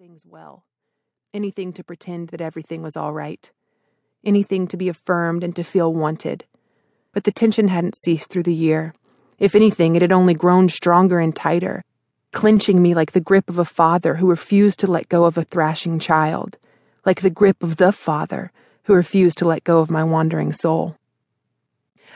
things well. Anything to pretend that everything was all right. Anything to be affirmed and to feel wanted. But the tension hadn't ceased through the year. If anything, it had only grown stronger and tighter, clenching me like the grip of a father who refused to let go of a thrashing child, like the grip of the father who refused to let go of my wandering soul.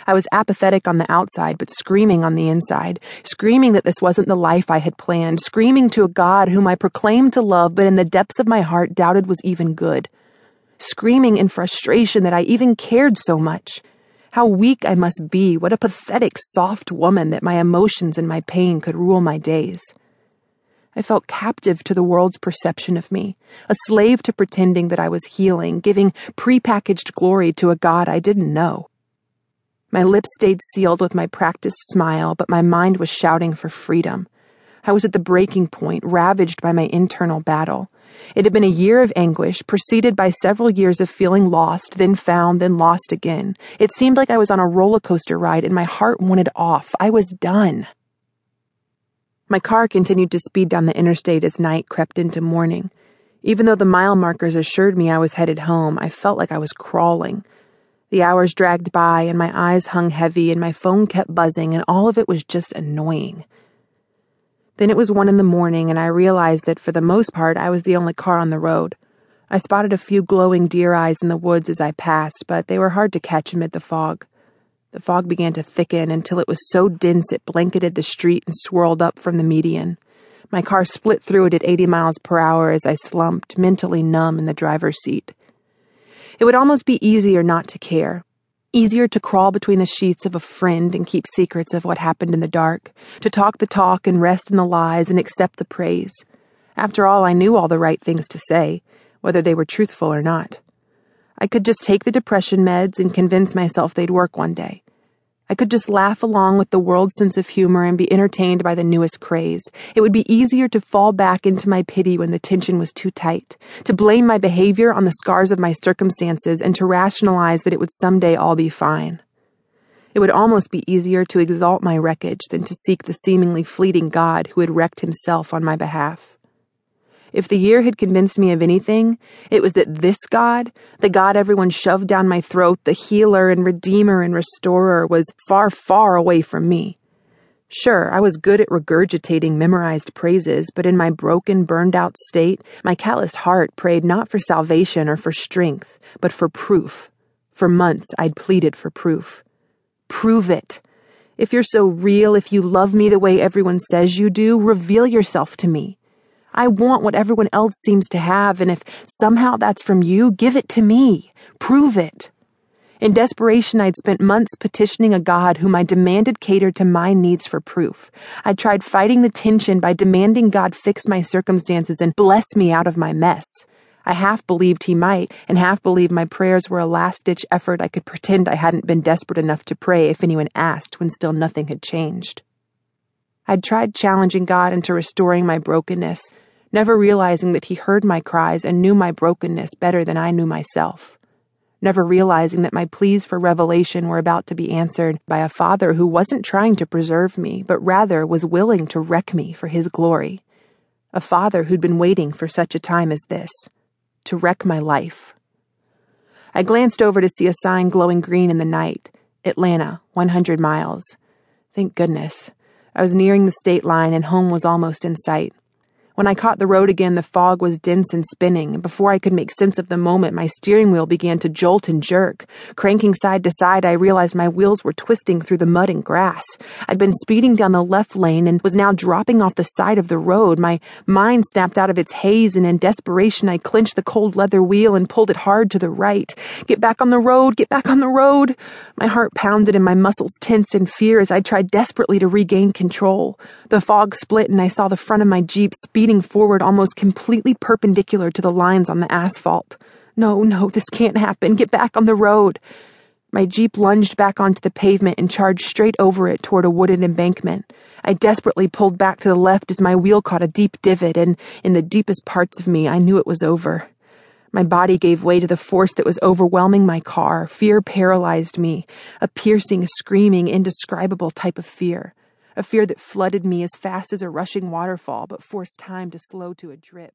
I was apathetic on the outside, but screaming on the inside, screaming that this wasn't the life I had planned, screaming to a God whom I proclaimed to love, but in the depths of my heart doubted was even good, screaming in frustration that I even cared so much. How weak I must be, what a pathetic, soft woman that my emotions and my pain could rule my days. I felt captive to the world's perception of me, a slave to pretending that I was healing, giving prepackaged glory to a God I didn't know. My lips stayed sealed with my practiced smile, but my mind was shouting for freedom. I was at the breaking point, ravaged by my internal battle. It had been a year of anguish, preceded by several years of feeling lost, then found, then lost again. It seemed like I was on a roller coaster ride, and my heart wanted off. I was done. My car continued to speed down the interstate as night crept into morning. Even though the mile markers assured me I was headed home, I felt like I was crawling. The hours dragged by, and my eyes hung heavy, and my phone kept buzzing, and all of it was just annoying. Then it was one in the morning, and I realized that for the most part I was the only car on the road. I spotted a few glowing deer eyes in the woods as I passed, but they were hard to catch amid the fog. The fog began to thicken until it was so dense it blanketed the street and swirled up from the median. My car split through it at 80 miles per hour as I slumped, mentally numb in the driver's seat. It would almost be easier not to care. Easier to crawl between the sheets of a friend and keep secrets of what happened in the dark, to talk the talk and rest in the lies and accept the praise. After all, I knew all the right things to say, whether they were truthful or not. I could just take the depression meds and convince myself they'd work one day. I could just laugh along with the world's sense of humor and be entertained by the newest craze. It would be easier to fall back into my pity when the tension was too tight, to blame my behavior on the scars of my circumstances, and to rationalize that it would someday all be fine. It would almost be easier to exalt my wreckage than to seek the seemingly fleeting God who had wrecked himself on my behalf. If the year had convinced me of anything, it was that this God, the God everyone shoved down my throat, the healer and redeemer and restorer, was far, far away from me. Sure, I was good at regurgitating memorized praises, but in my broken, burned out state, my calloused heart prayed not for salvation or for strength, but for proof. For months, I'd pleaded for proof. Prove it. If you're so real, if you love me the way everyone says you do, reveal yourself to me. I want what everyone else seems to have, and if somehow that's from you, give it to me. Prove it. In desperation, I'd spent months petitioning a God whom I demanded catered to my needs for proof. I'd tried fighting the tension by demanding God fix my circumstances and bless me out of my mess. I half believed he might, and half believed my prayers were a last ditch effort I could pretend I hadn't been desperate enough to pray if anyone asked when still nothing had changed. I'd tried challenging God into restoring my brokenness, never realizing that he heard my cries and knew my brokenness better than I knew myself. Never realizing that my pleas for revelation were about to be answered by a father who wasn't trying to preserve me, but rather was willing to wreck me for his glory. A father who'd been waiting for such a time as this to wreck my life. I glanced over to see a sign glowing green in the night Atlanta, 100 miles. Thank goodness. I was nearing the state line and home was almost in sight. When I caught the road again, the fog was dense and spinning, before I could make sense of the moment, my steering wheel began to jolt and jerk. Cranking side to side, I realized my wheels were twisting through the mud and grass. I'd been speeding down the left lane and was now dropping off the side of the road. My mind snapped out of its haze, and in desperation, I clenched the cold leather wheel and pulled it hard to the right. Get back on the road! Get back on the road! My heart pounded and my muscles tensed in fear as I tried desperately to regain control. The fog split, and I saw the front of my Jeep speeding forward almost completely perpendicular to the lines on the asphalt. No, no, this can't happen. Get back on the road. My Jeep lunged back onto the pavement and charged straight over it toward a wooded embankment. I desperately pulled back to the left as my wheel caught a deep divot, and in the deepest parts of me, I knew it was over. My body gave way to the force that was overwhelming my car. Fear paralyzed me, a piercing, screaming, indescribable type of fear a fear that flooded me as fast as a rushing waterfall but forced time to slow to a drip.